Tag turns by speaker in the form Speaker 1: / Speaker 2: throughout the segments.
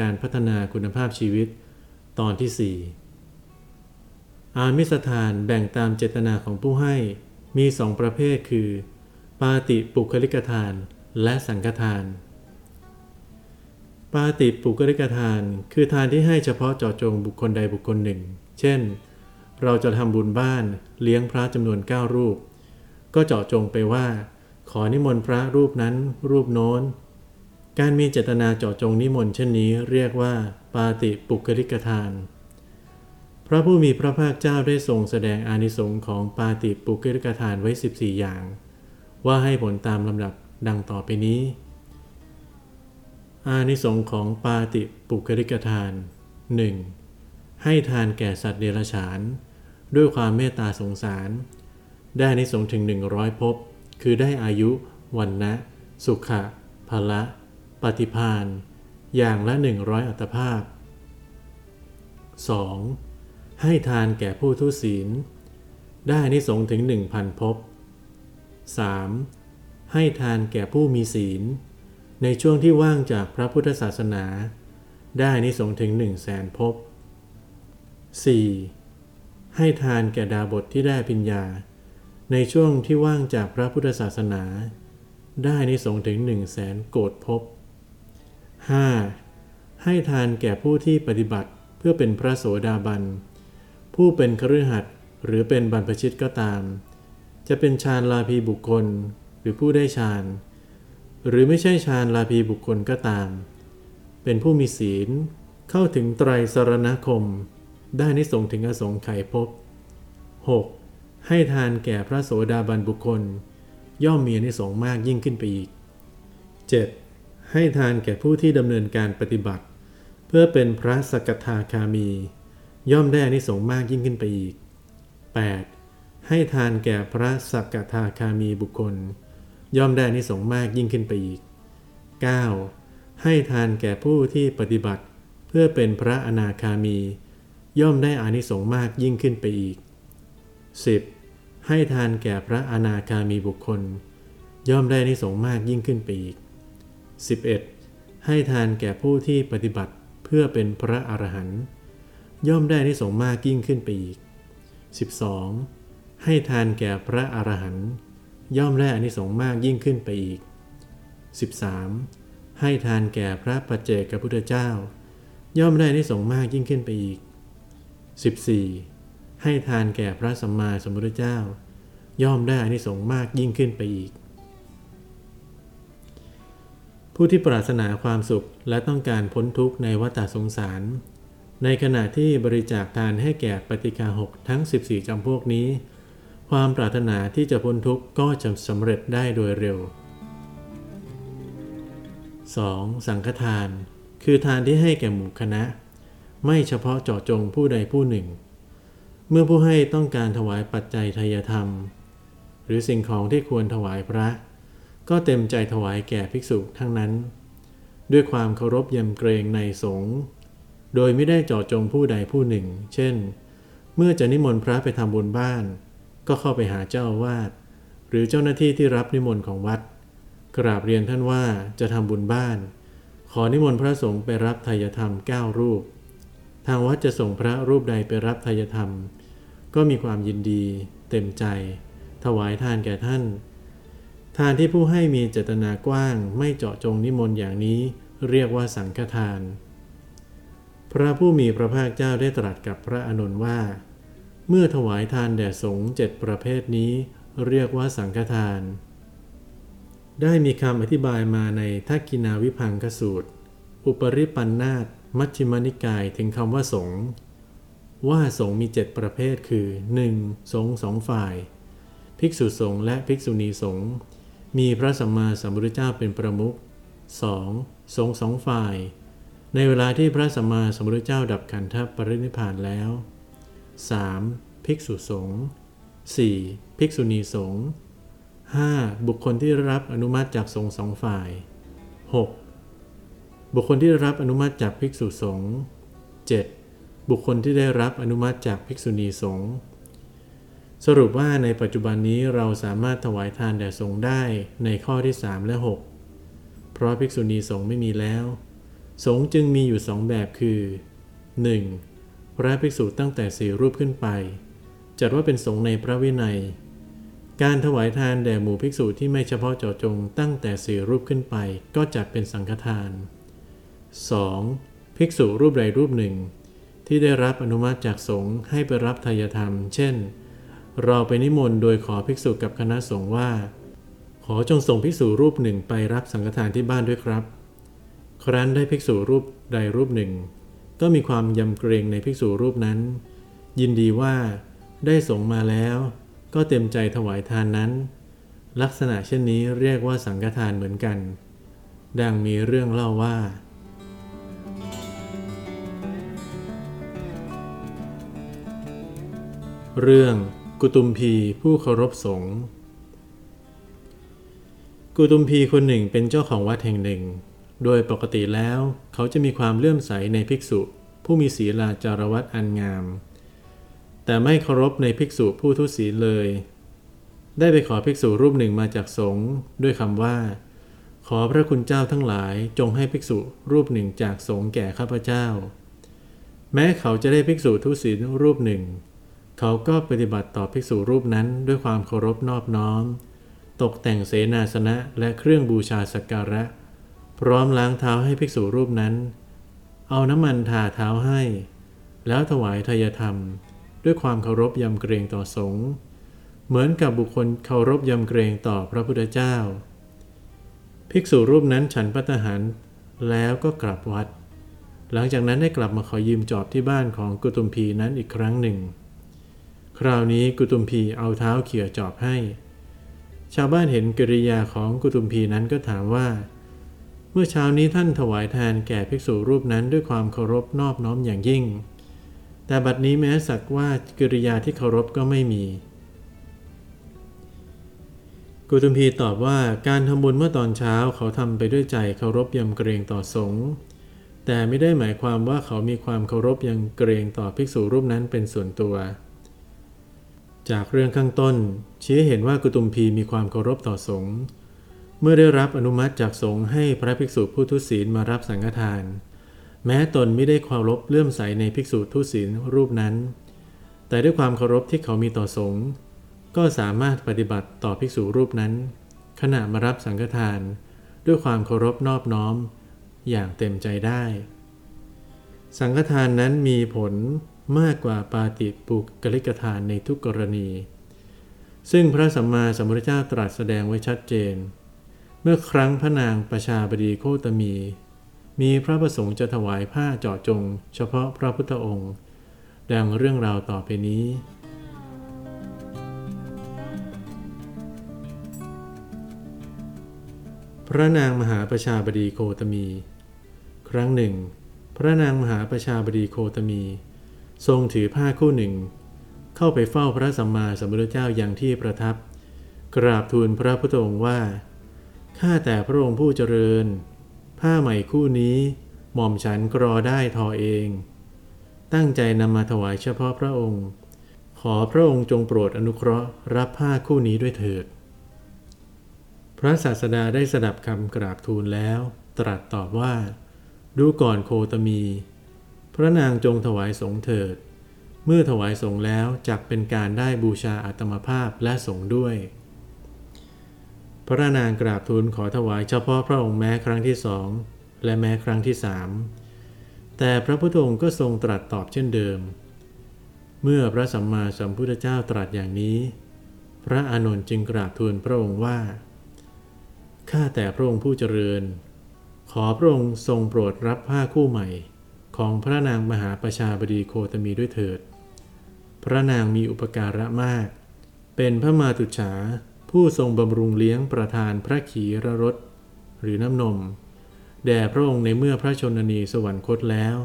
Speaker 1: การพัฒนาคุณภาพชีวิต ตอนที่ 4 อามิสทานแบ่งตามเจตนาของผู้ให้มีสองประเภทคือ ปาติปุคลิกทาน และสังฆทาน ปาติปุคลิกทาน คือทานที่ให้เฉพาะเจาะจงบุคคลใดบุคคลหนึ่ง เช่น เราจะทำบุญบ้านเลี้ยงพระจำนวน 9 รูป ก็เจาะจงไปว่า ขอนิมนต์พระรูปนั้น รูปโน้น การมีเจตนาเจาะจงนิมนต์เช่นนี้เรียกว่า ปาติปุคลิกทาน พระผู้มีพระภาคเจ้าได้ทรงแสดงอานิสงค์ของปาติปุคลิกทานไว้ 14 อย่าง ว่าให้ผลตามลำดับดังต่อไปนี้ อานิสงค์ของปาติปุคลิกทาน 1. ให้ทานแก่สัตว์เดรัจฉาน ด้วยความเมตตาสงสาร ได้อานิสงส์ถึง 100ภพคือได้อายุวันนะ สุขะพละ ปฏิพานอย่างละ 100 อัตภาพ 2. ให้ทานแก่ผู้ทุศีล ได้นิสงถึง 1,000ภพ 3. ให้ทานแก่ผู้มีศีล ในช่วงที่ว่างจากพระพุทธศาสนา ได้นิสงถึง 1 0 0 0 0แสนภพ 4. ให้ทานแก่ดาบทที่ได้ปิญญา ในช่วงที่ว่างจากพระพุทธศาสนา ได้นิสงถึง 1 0 0 0 0แสนโกดภพ 5. ให้ทานแก่ผู้ที่ปฏิบัติเพื่อเป็นพระโสดาบัน ผู้เป็นครือขัดหรือเป็นบรรพชิตก็ตาม จะเป็นฌานลาภีบุคคลหรือผู้ได้ฌาน หรือไม่ใช่ฌานลาภีบุคคลก็ตาม เป็นผู้มีศีล เข้าถึงไตรสรณคม ได้นิสงถึงอสงไขยภพ 6. ให้ทานแก่พระโสดาบันบุคคล ย่อมมีนิสงมากยิ่งขึ้นไปอีก 7. ให้ทานแก่ผู้ที่ดำเนินการปฏิบัติ เพื่อเป็นพระสกทาคามี ย่อมได้อานิสงส์มากยิ่งขึ้นไปอีก 8. ให้ทานแก่พระสกทาคามีบุคคล ย่อมได้อานิสงส์มากยิ่งขึ้นไปอีก 9. ให้ทานแก่ผู้ที่ปฏิบัติ เพื่อเป็นพระอนาคามี ย่อมได้อานิสงส์มากยิ่งขึ้นไปอีก 10. ให้ทานแก่พระอนาคามีบุคคล ย่อมได้อานิสงส์มากยิ่งขึ้นไปอีก 11. ให้ทานแก่ผู้ที่ปฏิบัติเพื่อเป็นพระอรหันต์ย่อมได้นิสงส์มากยิ่งขึ้นไปอีก 12. ให้ทานแก่พระอรหันต์ย่อมได้อนิสงส์มากยิ่งขึ้นไปอีก 13. ให้ทานแก่พระปัจเจกพุทธเจ้า ย่อมได้อนิสงส์มากยิ่งขึ้นไปอีก 14. ให้ทานแก่พระสัมมาสัมพุทธเจ้า ย่อมได้อนิสงส์มากยิ่งขึ้นไปอีก ผู้ที่ปรารถนาความสุขและต้องการพ้นทุกข์ในวัฏสงสาร ในขณะที่บริจาคทานให้แก่ปฏิกาหกทั้ง 14 จำพวกนี้ ความปรารถนาที่จะพ้นทุกข์ก็จะสำเร็จได้โดยเร็ว 2. สังฆทาน คือทานที่ให้แก่หมู่คณะ ไม่เฉพาะเจาะจงผู้ใดผู้หนึ่ง เมื่อผู้ให้ต้องการถวายปัจจัยทายธรรม หรือสิ่งของที่ควรถวายพระ ก็เต็มใจถวายแก่ภิกษุทั้งนั้น ด้วยความเคารพยำเกรงในสงฆ์โดยไม่ได้เจาะจงผู้ใดผู้หนึ่ง เช่น เมื่อจะนิมนต์พระไปทำบุญบ้าน ก็เข้าไปหาเจ้าอาวาสหรือเจ้าหน้าที่ที่รับนิมนต์ของวัด กราบเรียนท่านว่าจะทำบุญบ้าน ขอนิมนต์พระสงฆ์ไปรับทายธรรม 9 รูป ทางวัดจะส่งพระรูปใดไปรับทายธรรม ก็มีความยินดี เต็มใจ ถวายทานแก่ท่าน ทานที่ผู้ให้มีเจตนากว้างไม่เจาะจงนิมนต์อย่างนี้เรียกว่าสังฆทาน พระผู้มีพระภาคเจ้าได้ตรัสกับพระอานนท์ว่า เมื่อถวายทานแด่สงฆ์เจ็ดประเภทนี้ เรียกว่าสังฆทาน ได้มีคำอธิบายมาในทักกินาวิพังคสูตร อุปริปันธาตมัชฌิมานิกายถึงคำว่าสงฆ์ว่าสงฆ์มีเจ็ดประเภทคือ 1. สงฆ์สองฝ่าย ภิกษุสงฆ์และภิกษุณีสงฆ์ มีพระสัมมาสัมพุทธเจ้าเป็นประมุข 2. สงฆ์สองฝ่าย ในเวลาที่พระสัมมาสัมพุทธเจ้าดับขันธปรินิพานแล้ว 3. ภิกษุสงฆ์ 4. ภิกษุณีสงฆ์ 5. บุคคลที่ได้รับอนุมัติจากสงฆ์สองฝ่าย 6. บุคคลที่ได้รับอนุมัติจากภิกษุสงฆ์ 7. บุคคลที่ได้รับอนุมัติจากภิกษุณีสงฆ์ สรุปว่าในปัจจุบันนี้เราสามารถถวายทานแด่สงฆ์ได้ในข้อที่ 3 และ 6 เพราะภิกษุณีสงฆ์ไม่มีแล้ว สงฆ์จึงมีอยู่สองแบบคือ 1. พระภิกษุตั้งแต่สี่รูปขึ้นไป จัดว่าเป็นสงฆ์ในพระวินัย การถวายทานแด่หมู่ภิกษุที่ไม่เฉพาะเจาะจงตั้งแต่สี่รูปขึ้นไป ก็จัดเป็นสังฆทาน 2. ภิกษุรูปใดรูปหนึ่ง ที่ได้รับอนุมัติจากสงฆ์ให้ไปรับทายธรรม เช่น เราไปนิมนต์โดยขอภิกษุกับคณะสงฆ์ว่า ขอจงส่งภิกษุรูปหนึ่งไปรับสังฆทานที่บ้านด้วยครับ ครั้นได้ภิกษุรูปใดรูปหนึ่ง ก็มีความยำเกรงในภิกษุรูปนั้น ยินดีว่าได้สงมาแล้ว ก็เต็มใจถวายทานนั้น ลักษณะเช่นนี้เรียกว่าสังฆทานเหมือนกัน ดังมีเรื่องเล่าว่าเรื่อง กุตุมพีผู้เคารพสงฆ์กุตุมพีคนหนึ่งเป็นเจ้าของวัดแห่งหนึ่ง โดยปกติแล้วเขาจะมีความเลื่อมใสในภิกษุ ผู้มีศีลาจารวัตอันงาม แต่ไม่เคารพในภิกษุผู้ทุศีลเลย ได้ไปขอภิกษุรูปหนึ่งมาจากสงฆ์ด้วยคำว่า ขอพระคุณเจ้าทั้งหลายจงให้ภิกษุรูปหนึ่งจากสงฆ์แก่ข้าพเจ้า แม้เขาจะได้ภิกษุทุศีลรูปหนึ่ง เขาก็ปฏิบัติต่อภิกษุรูปนั้นด้วยความเคารพนอบน้อม ตกแต่งเสนาสนะและเครื่องบูชาสักการะ พร้อมล้างเท้าให้ภิกษุรูปนั้น เอาน้ำมันทาเท้าให้ แล้วถวายทายธรรม ด้วยความเคารพยำเกรงต่อสงฆ์เหมือนกับบุคคลเคารพยำเกรงต่อพระพุทธเจ้า ภิกษุรูปนั้นฉันพัตหารแล้วก็กลับวัด หลังจากนั้นได้กลับมาขอยืมจอบที่บ้านของกุตุมพีนั้นอีกครั้งหนึ่ง คราวนี้กุตุมพีเอาเท้าเขี่ยจอบให้ ชาวบ้านเห็นกิริยาของกุตุมพีนั้นก็ถามว่า เมื่อเช้านี้ท่านถวายทานแก่ภิกษุรูปนั้นด้วยความเคารพนอบน้อมอย่างยิ่ง แต่บัดนี้แม้สักว่ากิริยาที่เคารพก็ไม่มี กุตุมพีตอบว่าการทำบุญเมื่อตอนเช้าเขาทำไปด้วยใจเคารพยำเกรงต่อสงฆ์แต่ไม่ได้หมายความว่าเขามีความเคารพยำเกรงต่อภิกษุรูปนั้นเป็นส่วนตัว จากเรื่องข้างต้น ชี้เห็นว่ากุตุมพีมีความเคารพต่อสงฆ์เมื่อได้รับอนุมัติจากสงฆ์ให้พระภิกษุผู้ทุศีลมารับสังฆทาน แม้ตนไม่ได้เคารพเลื่อมใสในภิกษุทุศีลรูปนั้น แต่ด้วยความเคารพที่เขามีต่อสงฆ์ก็สามารถปฏิบัติต่อภิกษุรูปนั้น ขณะมารับสังฆทาน ด้วยความเคารพนอบน้อม อย่างเต็มใจได้ สังฆทานนั้นมีผล มากกว่าปาติปุกกลิกทานในทุกกรณี ซึ่งพระสัมมาสัมพุทธเจ้าตรัสแสดงไว้ชัดเจน เมื่อครั้งพระนางประชาบดีโคตมี มีพระประสงค์จะถวายผ้าเจาะจง เฉพาะพระพุทธองค์ ดังเรื่องราวต่อไปนี้พระนางมหาประชาบดีโคตมี ครั้งหนึ่ง พระนางมหาประชาบดีโคตมี ทรงถือผ้าคู่หนึ่ง เข้าไปเฝ้าพระสัมมาสัมพุทธเจ้าอย่างที่ประทับ กราบทูลพระพุทธองค์ว่า ข้าแต่พระองค์ผู้เจริญ ผ้าใหม่คู่นี้หม่อมฉันกรอได้ทอเอง ตั้งใจนำมาถวายเฉพาะพระองค์ ขอพระองค์จงโปรดอนุเคราะห์ รับผ้าคู่นี้ด้วยเถิด พระศาสดาได้สดับคำกราบทูลแล้ว ตรัสตอบว่า ดูก่อนโคตมี พระนางจงถวายสงเถิด เมื่อถวายสงแล้วจักเป็นการได้บูชาอัตมภาพและสงด้วย พระนางกราบทูลขอถวายเฉพาะพระองค์แม้ครั้งที่สองและแม้ครั้งที่สามแต่พระพุทธองค์ก็ทรงตรัสตอบเช่นเดิม เมื่อพระสัมมาสัมพุทธเจ้าตรัสอย่างนี้ พระอานนท์จึงกราบทูลพระองค์ว่า ข้าแต่พระองค์ผู้เจริญ ขอพระองค์ทรงโปรดรับผ้าคู่ใหม่ ของพระนางมหาประชาบดีโคตมีด้วยเถิด พระนางมีอุปการะมาก เป็นพระมาตุฉาผู้ทรงบำรุงเลี้ยงประธานพระขีรรสหรือน้ำนม แด่พระองค์ในเมื่อพระชนนีสวรรคตแล้ว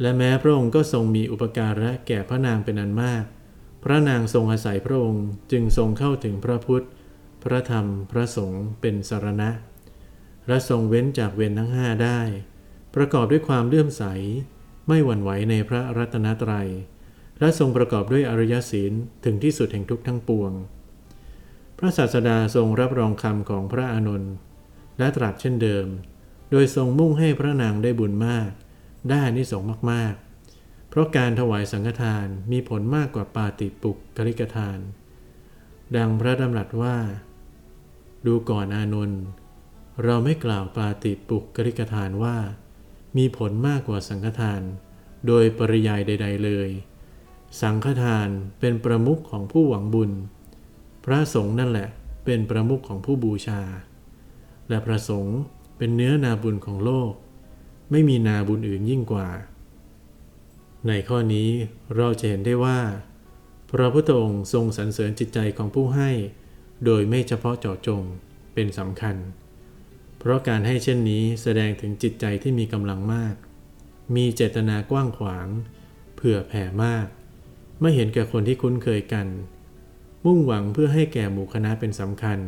Speaker 1: และแม้พระองค์ก็ทรงมีอุปการะแก่พระนางเป็นอันมาก พระนางทรงอาศัยพระองค์จึงทรงเข้าถึงพระพุทธ พระธรรม พระสงฆ์เป็นสารณะ และทรงเว้นจากเวรทั้งห้าได้ ประกอบด้วยความเลื่อมใส ไม่หวั่นไหวในพระรัตนตรัย และทรงประกอบด้วยอริยศีลถึงที่สุดแห่งทุกทั้งปวง พระศาสดาทรงรับรองคำของพระอานนท์และตรัสเช่นเดิม โดยทรงมุ่งให้พระนางได้บุญมาก ได้นิสงส์มากๆ เพราะการถวายสังฆทานมีผลมากกว่าปาติปุกกลิกทาน ดังพระดำรัสว่า ดูก่อนอานนท์เราไม่กล่าวปาติปุกกลิกทานว่า มีผลมากกว่าสังฆทาน โดยปริยายใด ๆ เลย สังฆทานเป็นประมุขของผู้หวังบุญ พระสงฆ์นั่นแหละเป็นประมุขของผู้บูชา และพระสงฆ์เป็นเนื้อนาบุญของโลก ไม่มีนาบุญอื่นยิ่งกว่า ในข้อนี้เราจะเห็นได้ว่า พระพุทธองค์ทรงสรรเสริญจิตใจของผู้ให้ โดยไม่เฉพาะเจาะจงเป็นสำคัญ ราะการให้เช่นนี้แสดงถึงจิตใจที่มีกำลังมาก มีเจตนากว้างขวาง เผื่อแผ่มาก ไม่เห็นแก่คนที่คุ้นเคยกัน มุ่งหวังเพื่อให้แก่หมู่คณะเป็นสำคัญ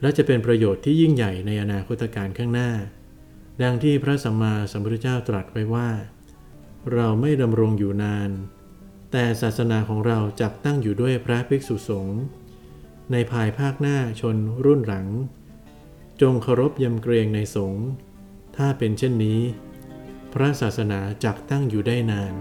Speaker 1: และจะเป็นประโยชน์ที่ยิ่งใหญ่ในอนาคตการข้างหน้า ดังที่พระสัมมาสัมพุทธเจ้าตรัสไว้ว่า เราไม่ดำรงอยู่นาน แต่ศาสนาของเราจักตั้งอยู่ด้วยพระภิกษุสงฆ์ในภายภาคหน้าชนรุ่นหลัง จงเคารพยำเกรงในสงฆ์ถ้าเป็นเช่นนี้ พระศาสนาจักตั้งอยู่ได้นาน